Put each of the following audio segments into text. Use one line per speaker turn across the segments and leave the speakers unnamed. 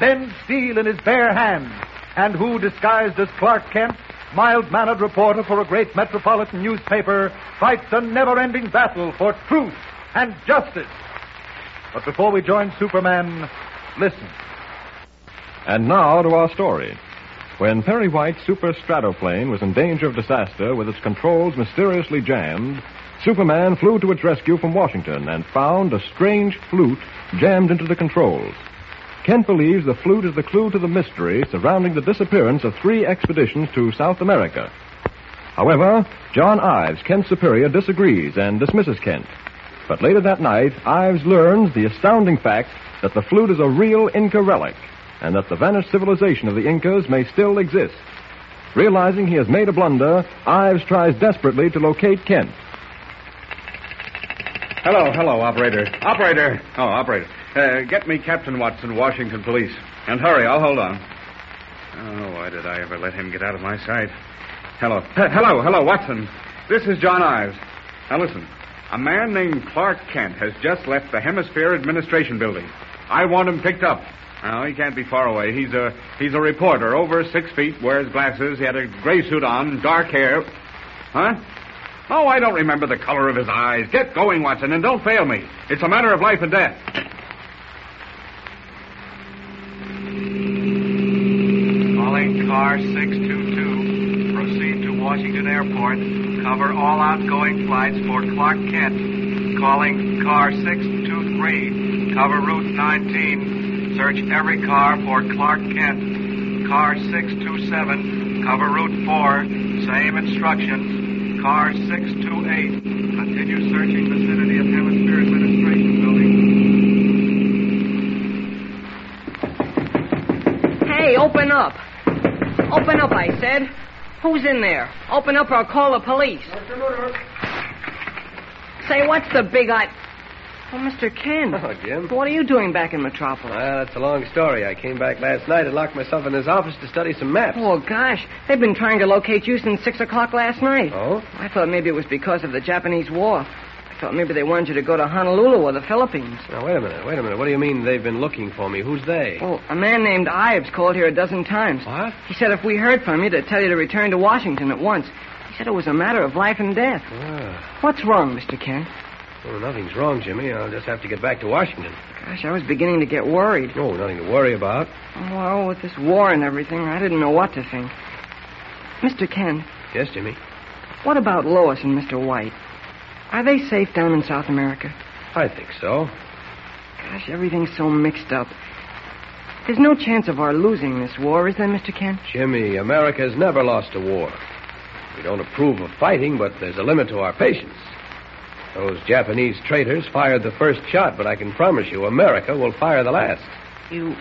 bend steel in his bare hands, and who, disguised as Clark Kent, mild-mannered reporter for a great metropolitan newspaper, fights a never-ending battle for truth and justice. But before we join Superman, listen.
And now to our story. When Perry White's super stratoplane was in danger of disaster with its controls mysteriously jammed, Superman flew to its rescue from Washington and found a strange flute jammed into the controls. Kent believes the flute is the clue to the mystery surrounding the disappearance of three expeditions to South America. However, John Ives, Kent's superior, disagrees and dismisses Kent. But later that night, Ives learns the astounding fact that the flute is a real Inca relic and that the vanished civilization of the Incas may still exist. Realizing he has made a blunder, Ives tries desperately to locate Kent.
Hello, hello, operator. Operator. Oh, operator. Uh, get me Captain Watson, Washington Police. And hurry, I'll hold on. Oh, why did I ever let him get out of my sight? Hello. H- hello, hello, Watson. This is John Ives. Now listen. A man named Clark Kent has just left the Hemisphere Administration Building. I want him picked up. No, he can't be far away. He's a he's a reporter, over six feet, wears glasses. He had a gray suit on, dark hair. Huh? Oh, I don't remember the color of his eyes. Get going, Watson, and don't fail me. It's a matter of life and death.
Car 622. Proceed to Washington Airport. Cover all outgoing flights for Clark Kent. Calling car 623. Cover Route 19. Search every car for Clark Kent. Car 627. Cover Route 4. Same instructions. Car 628. Continue searching vicinity of Hemisphere Administration Building.
Hey, open up. Open up, I said. Who's in there? Open up or I'll call the police. Say, what's the big I... Oh, Mr. Ken.
Oh, Jim.
What are you doing back in Metropolis?
Well, that's a long story. I came back last night and locked myself in this office to study some maps.
Oh, gosh. They've been trying to locate you since 6 o'clock last night.
Oh?
I thought maybe it was because of the Japanese war. Thought maybe they wanted you to go to Honolulu or the Philippines.
Now, wait a minute. Wait a minute. What do you mean they've been looking for me? Who's they?
Well, a man named Ives called here a dozen times.
What?
He said if we heard from you, to tell you to return to Washington at once. He said it was a matter of life and death.
Ah.
What's wrong, Mr. Kent?
Well, nothing's wrong, Jimmy. I'll just have to get back to Washington.
Gosh, I was beginning to get worried.
Oh, nothing to worry about.
Oh, well, with this war and everything, I didn't know what to think. Mr. Kent,
Yes, Jimmy.
what about Lois and Mr. White? Are they safe down in South America?
I think so.
Gosh, everything's so mixed up. There's no chance of our losing this war, is there, Mr. Kent?
Jimmy, America's never lost a war. We don't approve of fighting, but there's a limit to our patience. Those Japanese traitors fired the first shot, but I can promise you America will fire the last.
You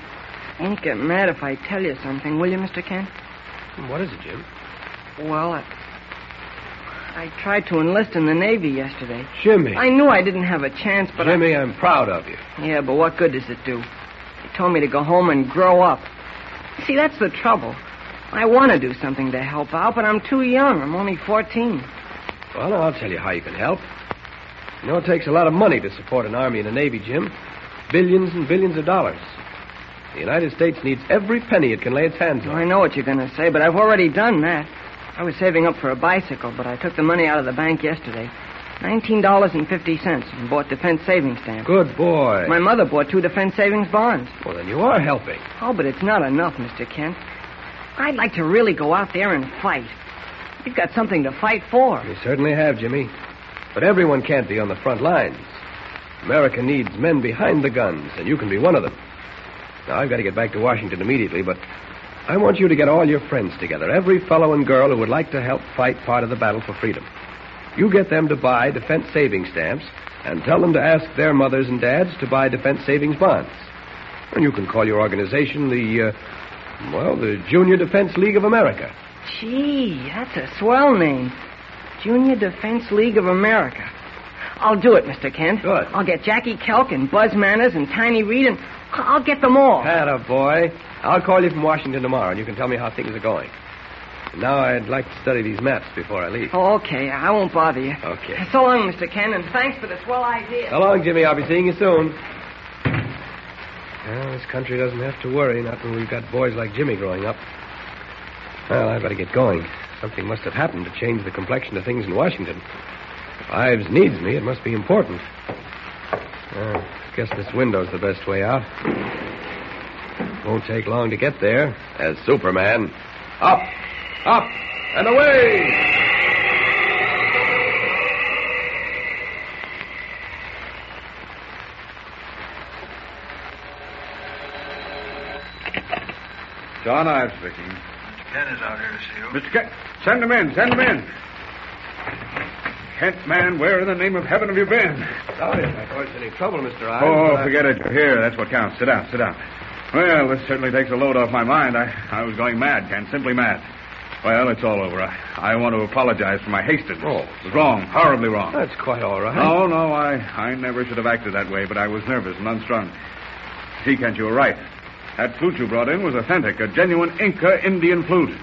won't get mad if I tell you something, will you, Mr. Kent?
What is it, Jim?
Well, I, I tried to enlist in the Navy yesterday.
Jimmy.
I knew I didn't have a chance, but I-
Jimmy, I'm proud of you.
Yeah, but what good does it do? They told me to go home and grow up. See, that's the trouble. I want to do something to help out, but I'm too young. I'm only 14.
Well, I'll tell you how you can help. You know, it takes a lot of money to support an army and a navy, Jim. Billions and billions of dollars. The United States needs every penny it can lay its hands on.
I know what you're going to say, but I've already done that. I was saving up for a bicycle, but I took the money out of the bank yesterday. $19.50 and bought defense savings stamps.
Good boy.
My mother bought two defense savings bonds.
Well, then you are helping.
Oh, but it's not enough, Mr. Kent. I'd like to really go out there and fight. We've got something to fight for.
You certainly have, Jimmy. But everyone can't be on the front lines. America needs men behind the guns, and you can be one of them. Now, I've got to get back to Washington immediately, but I want you to get all your friends together, every fellow and girl who would like to help fight part of the battle for freedom. You get them to buy defense savings stamps and tell them to ask their mothers and dads to buy defense savings bonds. And you can call your organization the, uh, well, the Junior Defense League of America.
Gee, that's a swell name. Junior Defense League of America. I'll do it, Mr. Kent.
Good.
I'll get Jackie Kelk and Buzz Manners and Tiny Reed, and I'll get them all.
Atta boy. I'll call you from Washington tomorrow, and you can tell me how things are going. And now I'd like to study these maps before I leave.
Oh, okay. I won't bother you.
Okay.
So long, Mr. Kent, and thanks for the swell idea.
So long, Jimmy. I'll be seeing you soon. Well, this country doesn't have to worry, not when we've got boys like Jimmy growing up. Well, I better get going. Something must have happened to change the complexion of things in Washington. If Ives needs me, it must be important. Well, guess this window's the best way out. Won't take long to get there. As Superman. Up, up, and away!
John Ives speaking.
Mr. Kent is out here to see you.
Mr. Kent, send him in, send him in. Kent, man, where in the name of heaven have you been?
Sorry if I caused you any trouble, Mr. Ives.
Oh,
but I-
forget it. You're here. That's what counts. Sit down, sit down. Well, this certainly takes a load off my mind. I, I was going mad, Kent, simply mad. Well, it's all over. I, I want to apologize for my hastiness.
Oh.
It was wrong, horribly wrong.
That's quite all right.
No, no, I, I never should have acted that way, but I was nervous and unstrung. See, Kent, you were right. That flute you brought in was authentic, a genuine Inca Indian flute.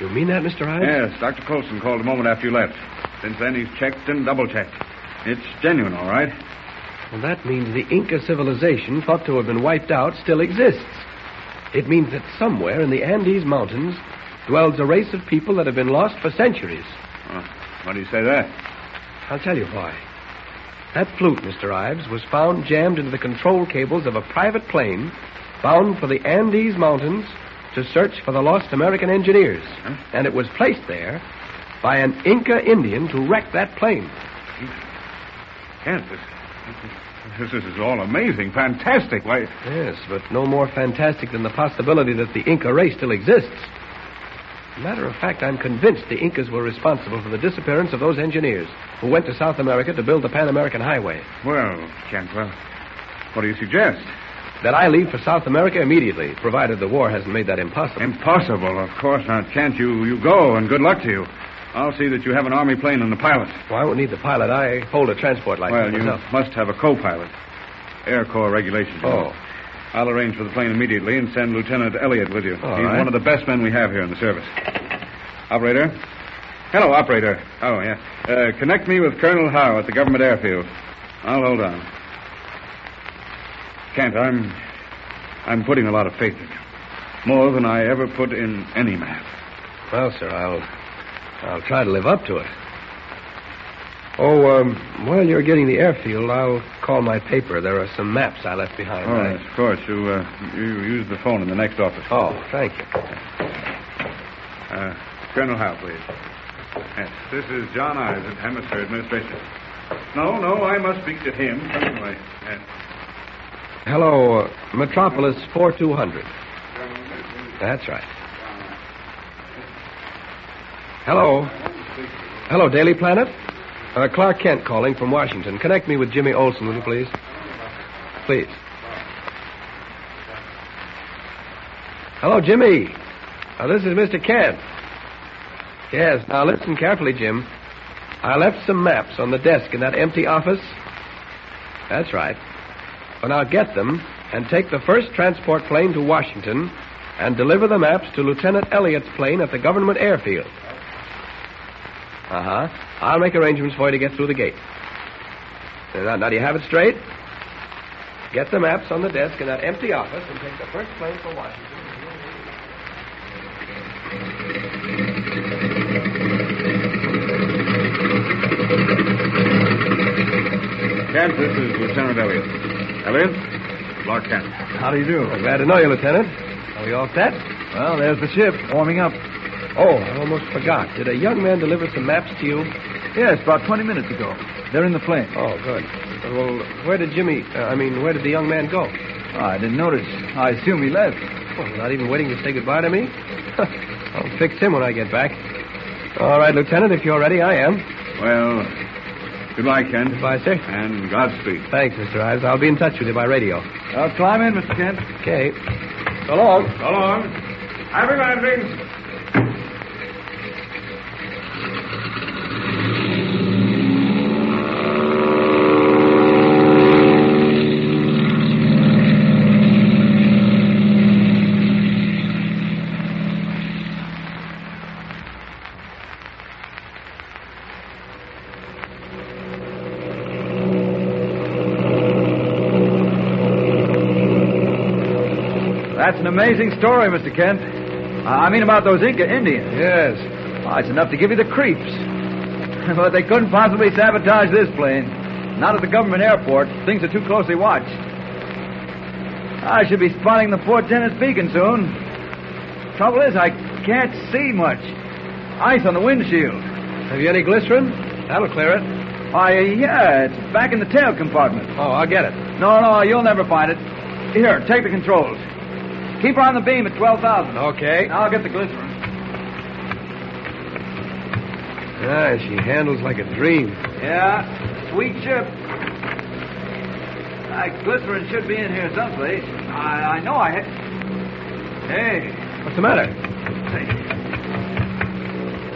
You mean that, Mr. Ives?
Yes, Dr. Colson called a moment after you left. Since then, he's checked and double checked. It's genuine, all right.
Well, that means the Inca civilization, thought to have been wiped out, still exists. It means that somewhere in the Andes Mountains dwells a race of people that have been lost for centuries.
Uh, why do you say that?
I'll tell you why. That flute, Mr. Ives, was found jammed into the control cables of a private plane bound for the Andes Mountains to search for the lost American engineers. And it was placed there by an Inca Indian to wreck that plane.
Kent, this, is all amazing, fantastic. Why,
Yes, but no more fantastic than the possibility that the Inca race still exists. Matter of fact, I'm convinced the Incas were responsible for the disappearance of those engineers who went to South America to build the Pan American Highway.
well, Kent, well, what do you suggest?
That I leave for South America immediately, provided the war hasn't made that impossible.
Impossible, of course not. Kent, you, you go, and good luck to you. I'll see that you have an army plane and a pilot.
Well, I won't need the pilot. I hold a transport license
Well, you
myself.
must have a co-pilot. Air Corps regulations. you know.
Oh.
I'll arrange for the plane immediately and send Lieutenant Elliott with you.
All
He's
right.
one of the best men we have here in the service. Operator? Hello, operator. Oh, yeah. Uh, connect me with Colonel Howe at the government airfield. I'll hold on. Kent, I'm. I'm putting a lot of faith in you. More than I ever put in any man.
Well, sir, I'll I'll try to live up to it. Oh, um, while you're getting the airfield, I'll call my paper. There are some maps I left behind.
Oh,
I-
yes, of course. You, uh, you use the phone in the next office.
Oh, thank you.
Uh, Colonel Howe, please. Yes, this is John Ives at Hemisphere Administration. No, no, I must speak to him. Come away. Yes.
Hello, uh, Metropolis 4200. That's right. Hello. Hello, Daily Planet. Uh, Clark Kent calling from Washington. Connect me with Jimmy Olsen, will you, please? Please. Hello, Jimmy. Uh, this is Mr. Kent. Yes, now listen carefully, Jim. I left some maps on the desk in that empty office. That's right. Well, now get them and take the first transport plane to Washington and deliver the maps to Lieutenant Elliott's plane at the government airfield. Uh huh. I'll make arrangements for you to get through the gate. Now, now, do you have it straight? get the maps on the desk in that empty office and take the first plane for Washington.
Kent, this is Lieutenant Elliot. Elliot? Clark Kent.
How do you do?
Well, glad to know you, Lieutenant. Are we all set?
Well, there's the ship warming up.
Oh, I almost forgot. Did a young man deliver some maps to you?
Yes, about 20 minutes ago. They're in the plane.
Oh, good. Well, where did Jimmy, uh, I mean, where did the young man go?
Oh, I didn't notice. I assume he left.
Well, not even waiting to say goodbye to me? I'll fix him when I get back. All right, Lieutenant, if you're ready, I am.
Well, goodbye, Kent.
Goodbye, sir.
And Godspeed.
Thanks, Mr. Ives. I'll be in touch with you by radio.
Well, climb in, Mr. Kent.
Okay. So long.
So long. Happy landings.
That's an amazing story, Mr. Kent. I mean about those Inca Indians.
Yes.
Why, it's enough to give you the creeps. but they couldn't possibly sabotage this plane. Not at the government airport. Things are too closely watched. I should be spotting the Port Tennis beacon soon. Trouble is, I can't see much. Ice on the windshield.
Have you any glycerin? That'll clear it.
Why, yeah, it's back in the tail compartment.
Oh, I'll get it.
No, no, you'll never find it. Here, take the controls. Keep her on the beam at 12,000.
Okay.
I'll get the glycerin.
Ah, she handles like a dream.
Yeah, sweet ship. That glycerin should be in here someplace. I, I know I had. Hey,
What's the matter?
say.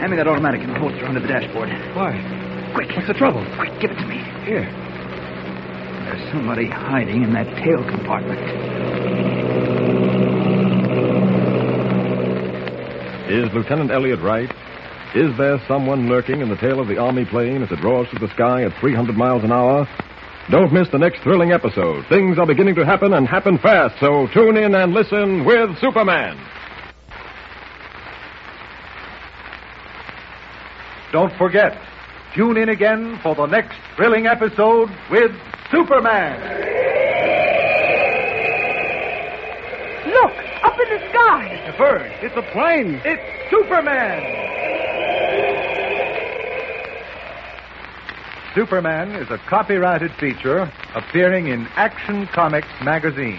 Hand me that automatic in the holster under the dashboard.
Why?
Quick.
What's the trouble?
Quick, give it to me.
Here.
There's somebody hiding in that tail compartment.
Is Lieutenant Elliot right? Is there someone lurking in the tail of the Army plane as it roars through the sky at 300 miles an hour? Don't miss the next thrilling episode. Things are beginning to happen and happen fast, so tune in and listen with Superman.
Don't forget, tune in again for the next thrilling episode with Superman.
Look, up in the sky.
The bird. It's a plane. It's Superman. Superman is a copyrighted feature appearing in Action Comics magazine.